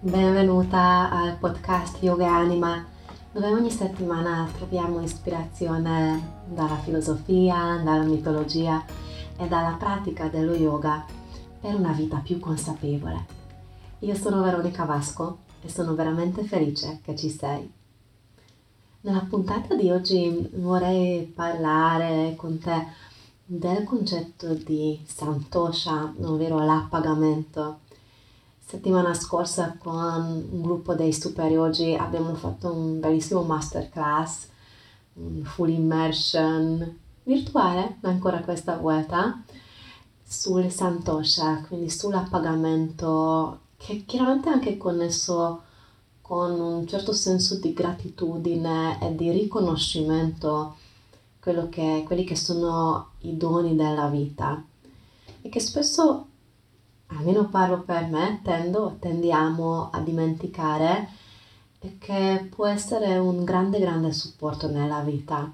benvenuta al podcast Yoga e Anima, dove ogni settimana troviamo ispirazione dalla filosofia, dalla mitologia e dalla pratica dello yoga per una vita più consapevole. Io sono Veronica Vasco e sono veramente felice che ci sei. Nella puntata di oggi vorrei parlare con te del concetto di santosha, ovvero l'appagamento settimana scorsa con un gruppo dei superiori abbiamo fatto un bellissimo masterclass, un full immersion virtuale ancora questa volta sul Santosha, quindi sull'appagamento che chiaramente è anche connesso con un certo senso di gratitudine e di riconoscimento che, quelli che sono i doni della vita e che spesso almeno parlo per me, tendo, tendiamo a dimenticare che può essere un grande, grande supporto nella vita.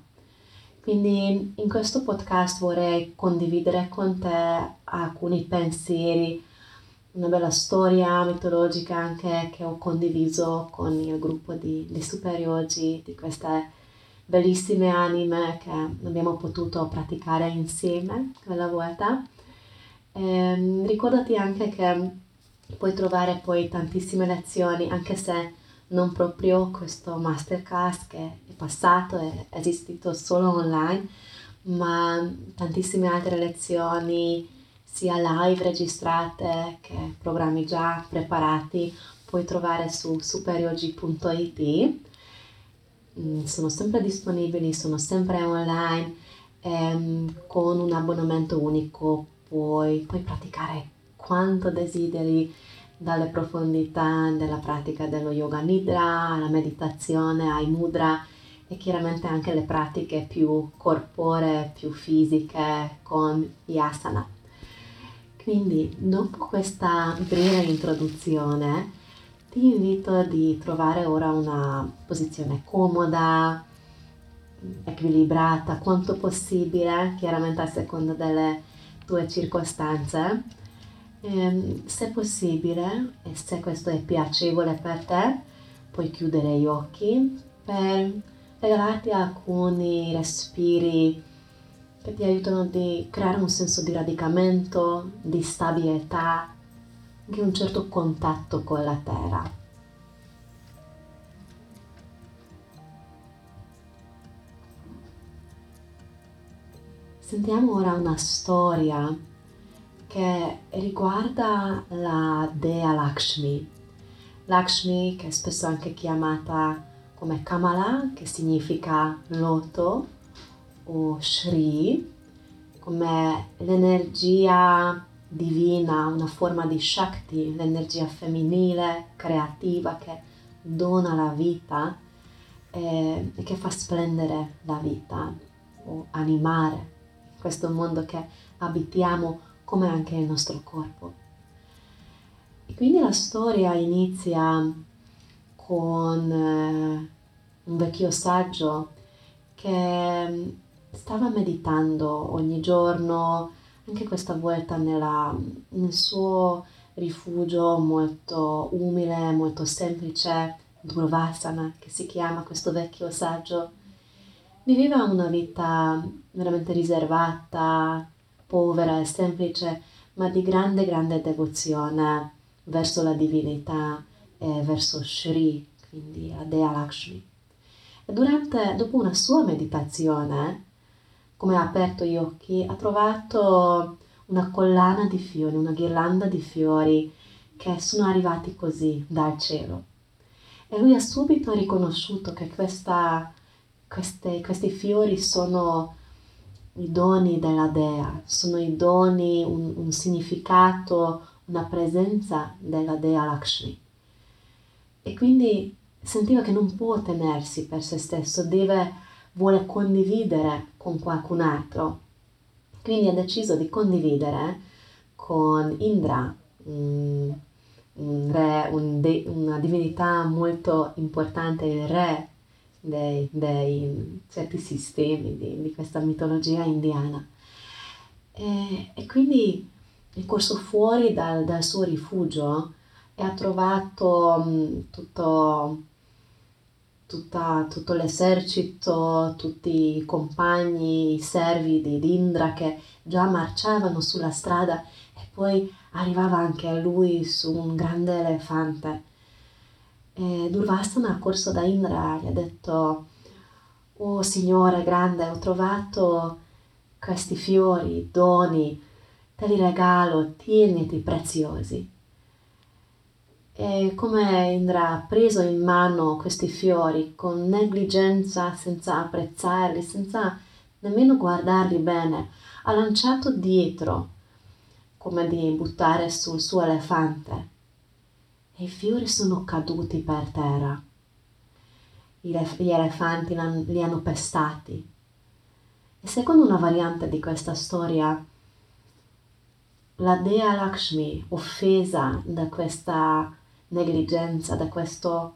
Quindi in questo podcast vorrei condividere con te alcuni pensieri, una bella storia mitologica anche che ho condiviso con il gruppo di, di superiori, di queste bellissime anime che abbiamo potuto praticare insieme quella volta eh, ricordati anche che puoi trovare poi tantissime lezioni, anche se non proprio questo masterclass che è passato, è esistito solo online, ma tantissime altre lezioni sia live registrate che programmi già preparati puoi trovare su superiogi.it. Mm, sono sempre disponibili, sono sempre online ehm, con un abbonamento unico puoi, puoi praticare quanto desideri dalle profondità della pratica dello yoga nidra alla meditazione ai mudra e chiaramente anche le pratiche più corporee, più fisiche con gli asana. Quindi dopo questa breve introduzione ti invito di trovare ora una posizione comoda, equilibrata quanto possibile, chiaramente a seconda delle tue circostanze, eh, se possibile e se questo è piacevole per te, puoi chiudere gli occhi per regalarti alcuni respiri che ti aiutano a creare un senso di radicamento, di stabilità, anche un certo contatto con la terra. Sentiamo ora una storia che riguarda la dea Lakshmi. Lakshmi, che è spesso anche chiamata come Kamala, che significa loto, o Shri, come l'energia divina, una forma di Shakti, l'energia femminile, creativa, che dona la vita eh, e che fa splendere la vita o animare questo mondo che abitiamo come anche il nostro corpo. E quindi la storia inizia con eh, un vecchio saggio che stava meditando ogni giorno, anche questa volta nella, nel suo rifugio molto umile, molto semplice, Durvasana, che si chiama questo vecchio saggio Viveva una vita veramente riservata, povera e semplice, ma di grande, grande devozione verso la divinità e verso Shri, quindi la dea Lakshmi. E durante, dopo una sua meditazione, come ha aperto gli occhi, ha trovato una collana di fiori, una ghirlanda di fiori che sono arrivati così dal cielo. E lui ha subito riconosciuto che questa queste, questi fiori sono i doni della dea, sono i doni, un, un significato, una presenza della dea Lakshmi. E quindi sentiva che non può tenersi per se stesso, deve, vuole condividere con qualcun altro. Quindi ha deciso di condividere con Indra, un, re, un de, una divinità molto importante, il re dei, dei certi sistemi di, di, questa mitologia indiana. E, e, quindi è corso fuori dal, dal suo rifugio e ha trovato um, tutto, tutta, tutto l'esercito, tutti i compagni, i servi di Indra che già marciavano sulla strada e poi arrivava anche lui su un grande elefante. E Durvasana ha corso da Indra gli ha detto Oh Signore grande, ho trovato questi fiori, doni, te li regalo, tieniti preziosi. E come Indra ha preso in mano questi fiori con negligenza, senza apprezzarli, senza nemmeno guardarli bene, ha lanciato dietro, come di buttare sul suo elefante. E i fiori sono caduti per terra. Gli elefanti li hanno pestati. E secondo una variante di questa storia, la dea Lakshmi, offesa da questa negligenza, da questo,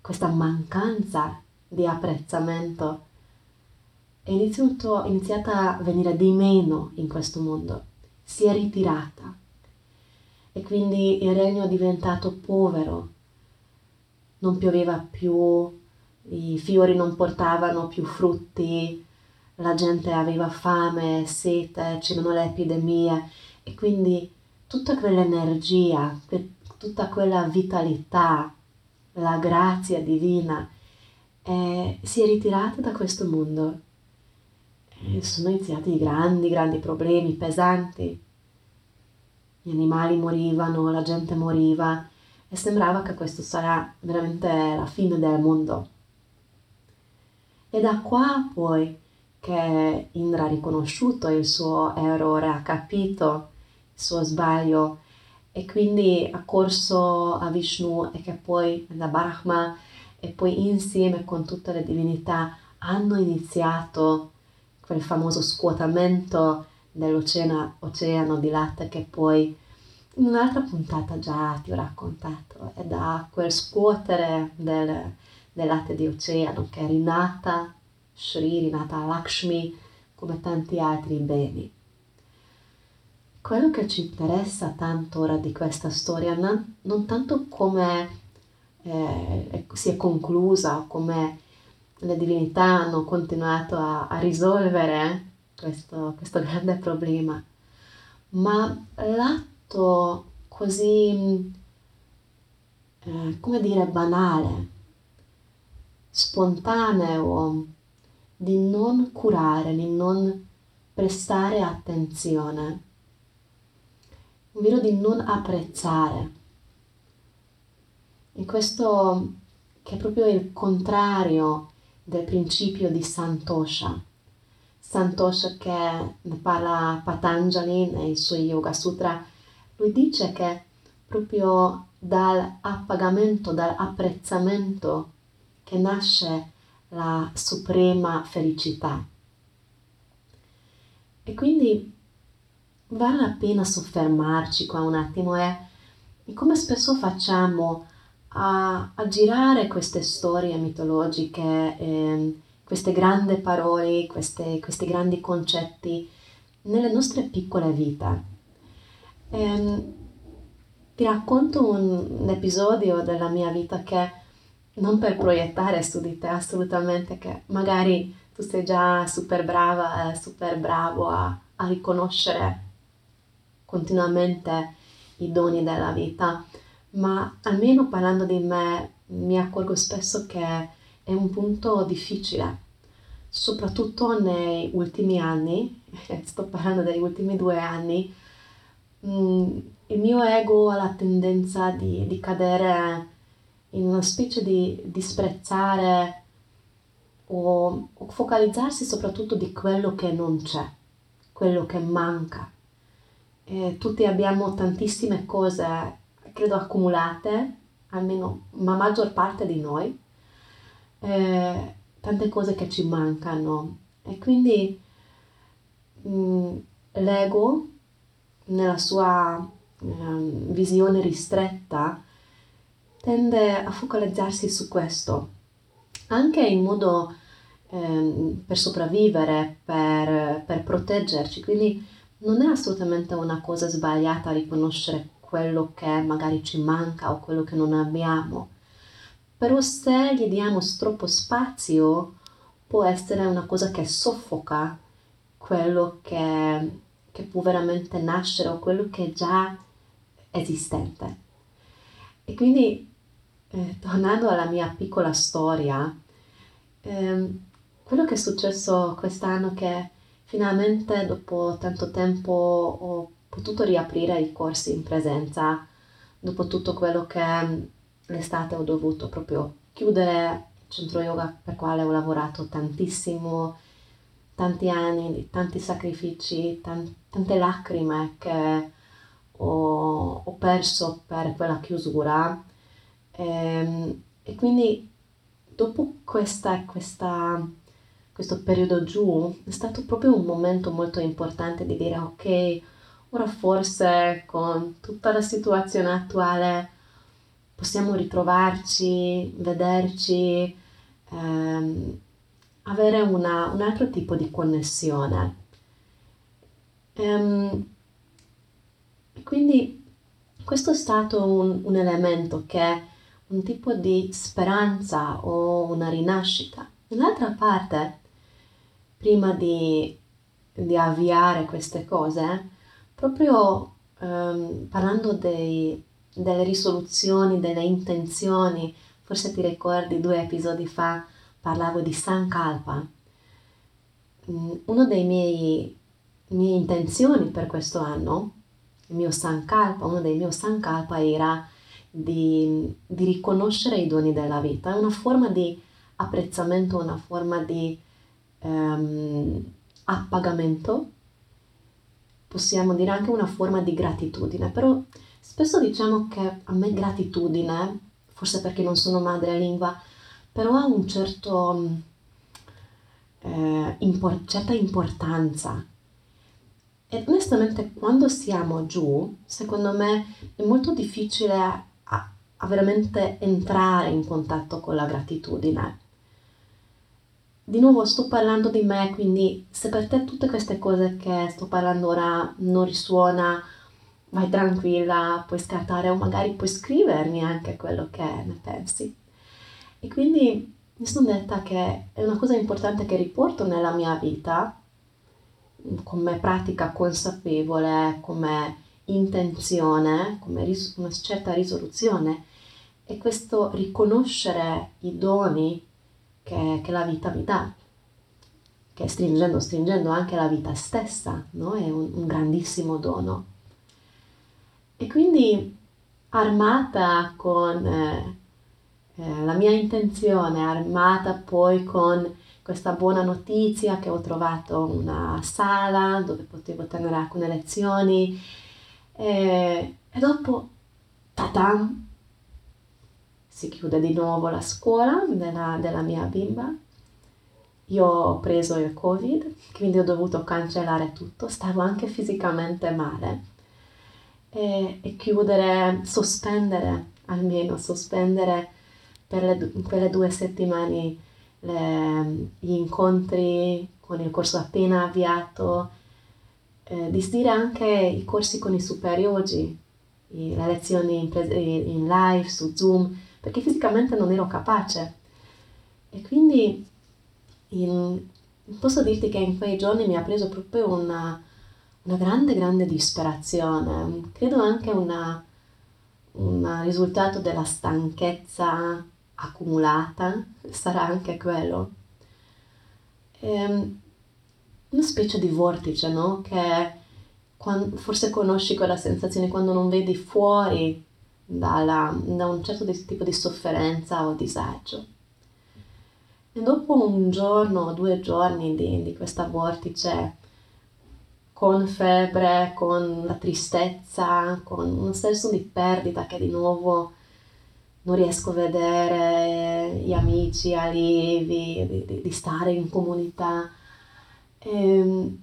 questa mancanza di apprezzamento, è iniziata a venire di meno in questo mondo, si è ritirata e quindi il regno è diventato povero, non pioveva più, i fiori non portavano più frutti, la gente aveva fame, sete, c'erano le epidemie e quindi tutta quell'energia, tutta quella vitalità, la grazia divina eh, si è ritirata da questo mondo. E sono iniziati grandi, grandi problemi pesanti. Gli animali morivano, la gente moriva e sembrava che questo sarà veramente la fine del mondo. E da qua poi che Indra ha riconosciuto il suo errore, ha capito il suo sbaglio e quindi ha corso a Vishnu e che poi da Brahma e poi insieme con tutte le divinità hanno iniziato quel famoso scuotamento dell'oceano oceano di latte che poi in un'altra puntata già ti ho raccontato e da quel scuotere del, del latte di oceano che è rinata Shri, rinata Lakshmi come tanti altri beni. Quello che ci interessa tanto ora di questa storia, non, non tanto come eh, si è conclusa, come le divinità hanno continuato a, a risolvere questo, questo grande problema, ma l'atto così, eh, come dire, banale, spontaneo, di non curare, di non prestare attenzione ovvero di non apprezzare. E questo che è proprio il contrario del principio di Santosha. Santosha che ne parla Patanjali nei suoi Yoga Sutra, lui dice che proprio dal appagamento, dall'apprezzamento che nasce la suprema felicità. E quindi vale la pena soffermarci qua un attimo e, e come spesso facciamo a, a, girare queste storie mitologiche, eh, queste grandi parole, queste, questi grandi concetti nelle nostre piccole vite. Eh, ti racconto un, un episodio della mia vita che non per proiettare su di te assolutamente, che magari tu sei già super brava, super bravo a, a riconoscere continuamente i doni della vita, ma almeno parlando di me mi accorgo spesso che è un punto difficile, soprattutto nei ultimi anni, sto parlando degli ultimi due anni, mm, il mio ego ha la tendenza di, di cadere in una specie di disprezzare o, o focalizzarsi soprattutto di quello che non c'è, quello che manca. Eh, tutti abbiamo tantissime cose, credo accumulate, almeno la maggior parte di noi, eh, tante cose che ci mancano. E quindi mh, mm, l'ego nella sua eh, visione ristretta tende a focalizzarsi su questo, anche in modo eh, per sopravvivere, per, per proteggerci, quindi non è assolutamente una cosa sbagliata riconoscere quello che magari ci manca o quello che non abbiamo. Però se gli diamo troppo spazio, può essere una cosa che soffoca quello che, che può veramente nascere o quello che è già esistente. E quindi, eh, tornando alla mia piccola storia, eh, quello che è successo quest'anno è che finalmente dopo tanto tempo ho potuto riaprire i corsi in presenza, dopo tutto quello che l'estate ho dovuto proprio chiudere il centro yoga per quale ho lavorato tantissimo, tanti anni, tanti sacrifici, tan- tante lacrime che ho, ho, perso per quella chiusura. E, ehm, e quindi dopo questa, questa, questo periodo giù è stato proprio un momento molto importante di dire ok, ora forse con tutta la situazione attuale possiamo ritrovarci, vederci, ehm, avere una, un altro tipo di connessione. Ehm, quindi questo è stato un, un elemento che è un tipo di speranza o una rinascita. Dall'altra parte, prima di, di avviare queste cose, proprio ehm, parlando dei, delle risoluzioni, delle intenzioni, forse ti ricordi due episodi fa parlavo di Sankalpa. Mm, una delle mie, intenzioni per questo anno, il mio Sankalpa, uno dei miei Sankalpa era di, di, riconoscere i doni della vita, è una forma di apprezzamento, una forma di um, appagamento, possiamo dire anche una forma di gratitudine, però spesso diciamo che a me gratitudine, forse perché non sono madrelingua, però ha un certo, eh, impor- certa importanza. E onestamente quando siamo giù, secondo me è molto difficile a, a, veramente entrare in contatto con la gratitudine. Di nuovo sto parlando di me, quindi se per te tutte queste cose che sto parlando ora non risuona, vai tranquilla, puoi scartare o magari puoi scrivermi anche quello che ne pensi. E quindi mi sono detta che è una cosa importante che riporto nella mia vita come pratica consapevole, come intenzione, come ris- una certa risoluzione, è questo riconoscere i doni che, che la vita mi dà, che stringendo, stringendo anche la vita stessa, no? è un, un grandissimo dono. E quindi armata con eh, eh, la mia intenzione, armata poi con questa buona notizia che ho trovato una sala dove potevo tenere alcune lezioni e, e dopo, tatam, si chiude di nuovo la scuola della, della mia bimba. Io ho preso il covid, quindi ho dovuto cancellare tutto, stavo anche fisicamente male e, e chiudere, sospendere almeno, sospendere per le, quelle due settimane le, gli incontri con il corso appena avviato, eh, disdire anche i corsi con i superiori, le lezioni in, in live su Zoom, perché fisicamente non ero capace. E quindi in, posso dirti che in quei giorni mi ha preso proprio una, una grande, grande disperazione, credo anche un risultato della stanchezza accumulata, sarà anche quello. Ehm, una specie di vortice, no? Che quando, forse conosci quella sensazione quando non vedi fuori dalla, da un certo tipo di sofferenza o disagio. E dopo un giorno o due giorni di, di questa vortice, con febbre, con la tristezza, con un senso di perdita che di nuovo non riesco a vedere gli amici, allievi, di, di, di stare in comunità. E, ehm,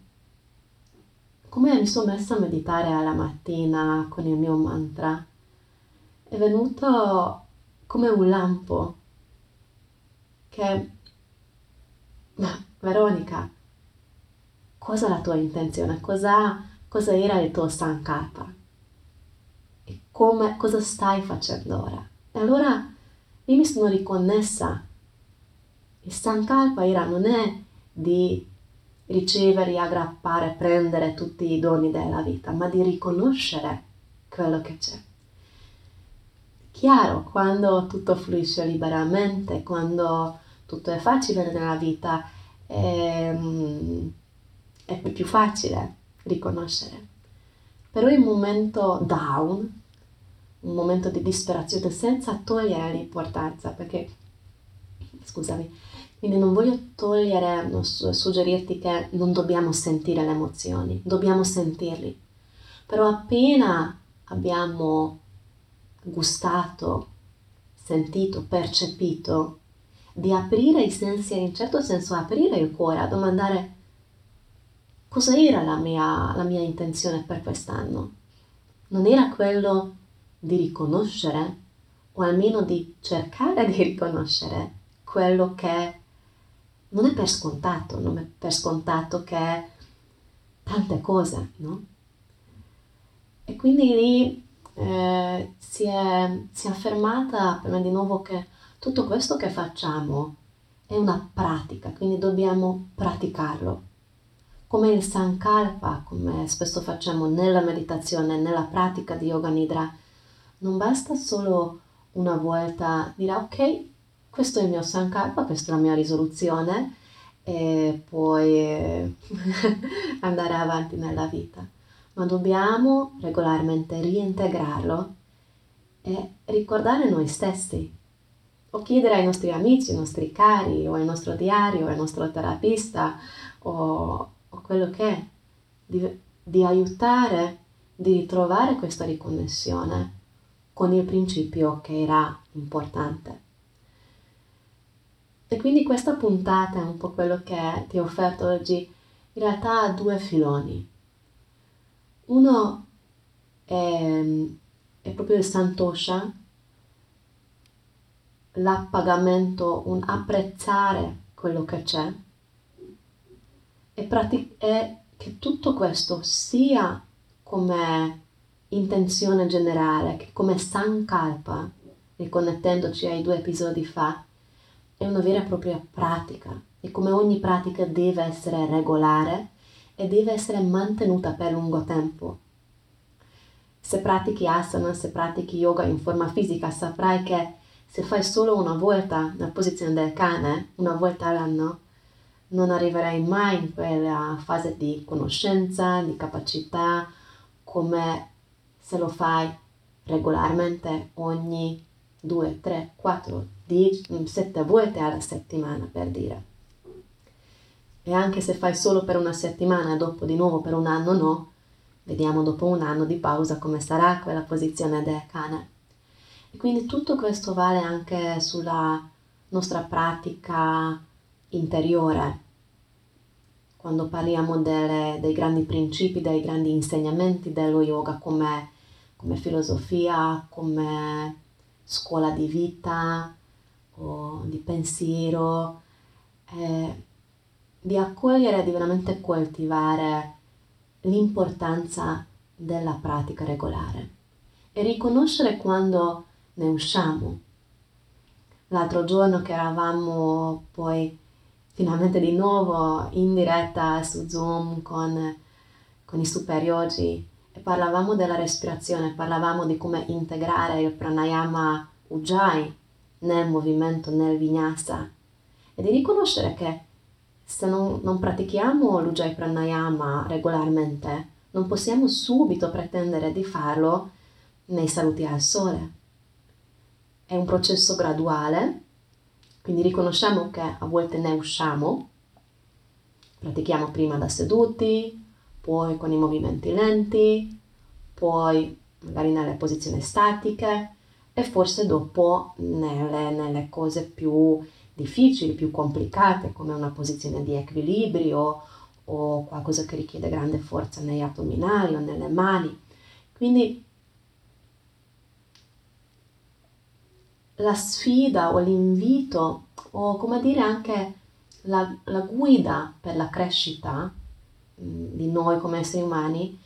come mi sono messa a meditare alla mattina con il mio mantra, è venuto come un lampo che, ma Veronica, cosa la tua intenzione? Cosa, cosa era il tuo Sankapa? E come, cosa stai facendo ora. E allora io mi sono riconnessa. Il Sankalpa era non è di ricevere, aggrappare, prendere tutti i doni della vita, ma di riconoscere quello che c'è. Chiaro, quando tutto fluisce liberamente, quando tutto è facile nella vita, ehm, è più facile riconoscere. Però in un momento down, un momento di disperazione, senza togliere l'importanza, perché, scusami, quindi non voglio togliere, suggerirti che non dobbiamo sentire le emozioni, dobbiamo sentirli. Però appena abbiamo gustato, sentito, percepito, di aprire i sensi in certo senso aprire il cuore, a domandare cosa era la mia, la mia intenzione per quest'anno. Non era quello di riconoscere o almeno di cercare di riconoscere quello che non è per scontato, non è per scontato che tante cose, no? E quindi lì eh, si, è, si è affermata per me di nuovo che tutto questo che facciamo è una pratica, quindi dobbiamo praticarlo. Come il Sankalpa, come spesso facciamo nella meditazione, nella pratica di Yoga Nidra, non basta solo una volta dire ok, questo è il mio Sankalpa, questa è la mia risoluzione e poi andare avanti nella vita, ma dobbiamo regolarmente reintegrarlo e ricordare noi stessi. O chiedere ai nostri amici, ai nostri cari o al nostro diario, al nostro terapista o, o quello che è, di, di aiutare, di ritrovare questa riconnessione con il principio che era importante. E quindi questa puntata è un po' quello che ti ho offerto oggi, in realtà ha due filoni. Uno è, è proprio il Santosha, l'appagamento, un apprezzare quello che c'è e, pratic- e che tutto questo sia come intenzione generale, che come Sankalpa, riconnettendoci ai due episodi fa, è una vera e propria pratica e come ogni pratica deve essere regolare e deve essere mantenuta per lungo tempo. Se pratichi asana, se pratichi yoga in forma fisica, saprai che se fai solo una volta la posizione del cane, una volta all'anno, non arriverai mai in quella fase di conoscenza, di capacità, come se lo fai regolarmente ogni 2, 3, 4, di 7 volte alla settimana per dire. E anche se fai solo per una settimana e dopo di nuovo per un anno no, vediamo dopo un anno di pausa come sarà quella posizione del cane. E quindi tutto questo vale anche sulla nostra pratica interiore. Quando parliamo delle, dei grandi principi, dei grandi insegnamenti dello yoga come, come filosofia, come scuola di vita o di pensiero, eh, di accogliere e di veramente coltivare l'importanza della pratica regolare e riconoscere quando ne usciamo. L'altro giorno che eravamo poi finalmente di nuovo in diretta su Zoom con, con i superiori e parlavamo della respirazione, parlavamo di come integrare il pranayama ujjayi nel movimento, nel vinyasa e di riconoscere che se non, non pratichiamo l'ujjayi pranayama regolarmente, non possiamo subito pretendere di farlo nei saluti al sole. È un processo graduale, quindi riconosciamo che a volte ne usciamo, pratichiamo prima da seduti, poi con i movimenti lenti, poi magari nelle posizioni statiche e forse dopo nelle, nelle cose più difficili, più complicate, come una posizione di equilibrio o qualcosa che richiede grande forza negli addominali o nelle mani. Quindi la sfida o l'invito o come dire anche la, la guida per la crescita di noi come esseri umani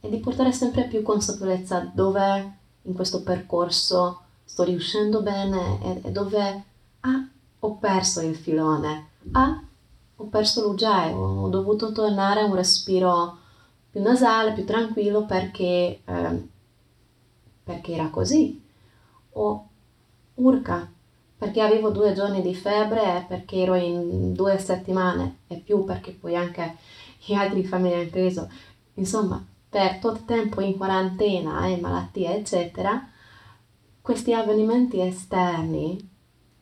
è di portare sempre più consapevolezza dove in questo percorso sto riuscendo bene e, e dove ah, ho perso il filone, ah, ho perso l'uggiai, ho, ho dovuto tornare a un respiro più nasale, più tranquillo perché, eh, perché era così. O urca, perché avevo due giorni di febbre, perché ero in due settimane e più perché poi anche gli altri di famiglia hanno preso. Insomma, per tutto il tempo in quarantena e malattia, eccetera, questi avvenimenti esterni,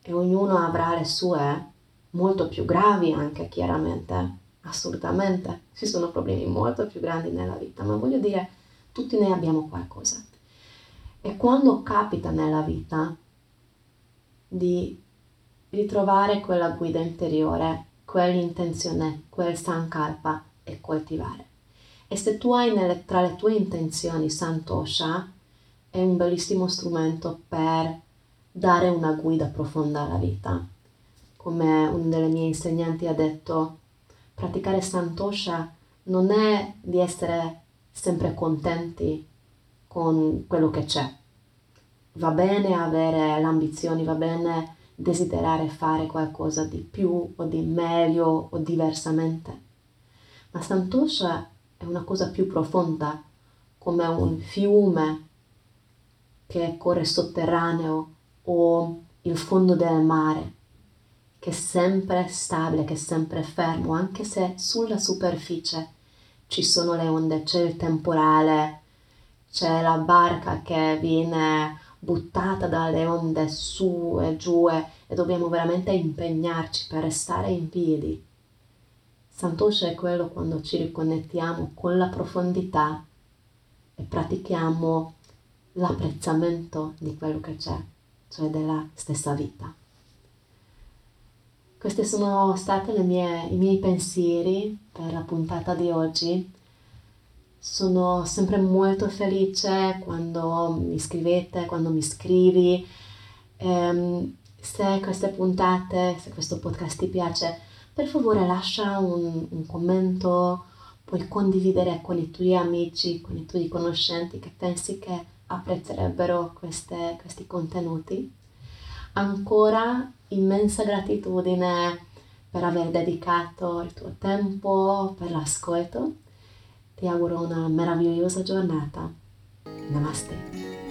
e ognuno avrà le sue, molto più gravi anche chiaramente, assolutamente, ci sono problemi molto più grandi nella vita, ma voglio dire, tutti ne abbiamo qualcosa. E quando capita nella vita di ritrovare quella guida interiore, quell'intenzione, quel sankalpa e coltivare. E se tu hai nelle, tra le tue intenzioni Santosha, è un bellissimo strumento per dare una guida profonda alla vita. Come una delle mie insegnanti ha detto, praticare Santosha non è di essere sempre contenti con quello che c'è. Va bene avere l'ambizione, va bene desiderare fare qualcosa di più o di meglio o diversamente. Ma Santosha è una cosa più profonda, come un fiume che corre sotterraneo o il fondo del mare, che è sempre stabile, che è sempre fermo, anche se sulla superficie ci sono le onde, c'è il temporale, c'è la barca che viene buttata dalle onde su e giù e dobbiamo veramente impegnarci per restare in piedi Santosha è quello quando ci riconnettiamo con la profondità e pratichiamo l'apprezzamento di quello che c'è, cioè della stessa vita. Questi sono stati mie, i miei pensieri per la puntata di oggi. Sono sempre molto felice quando mi scrivete, quando mi scrivi. Um, se queste puntate, se questo podcast ti piace, per favore lascia un, un commento, puoi condividere con i tuoi amici, con i tuoi conoscenti che pensi che apprezzerebbero queste, questi contenuti. Ancora immensa gratitudine per aver dedicato il tuo tempo per l'ascolto. Ti auguro una meravigliosa giornata. Namaste.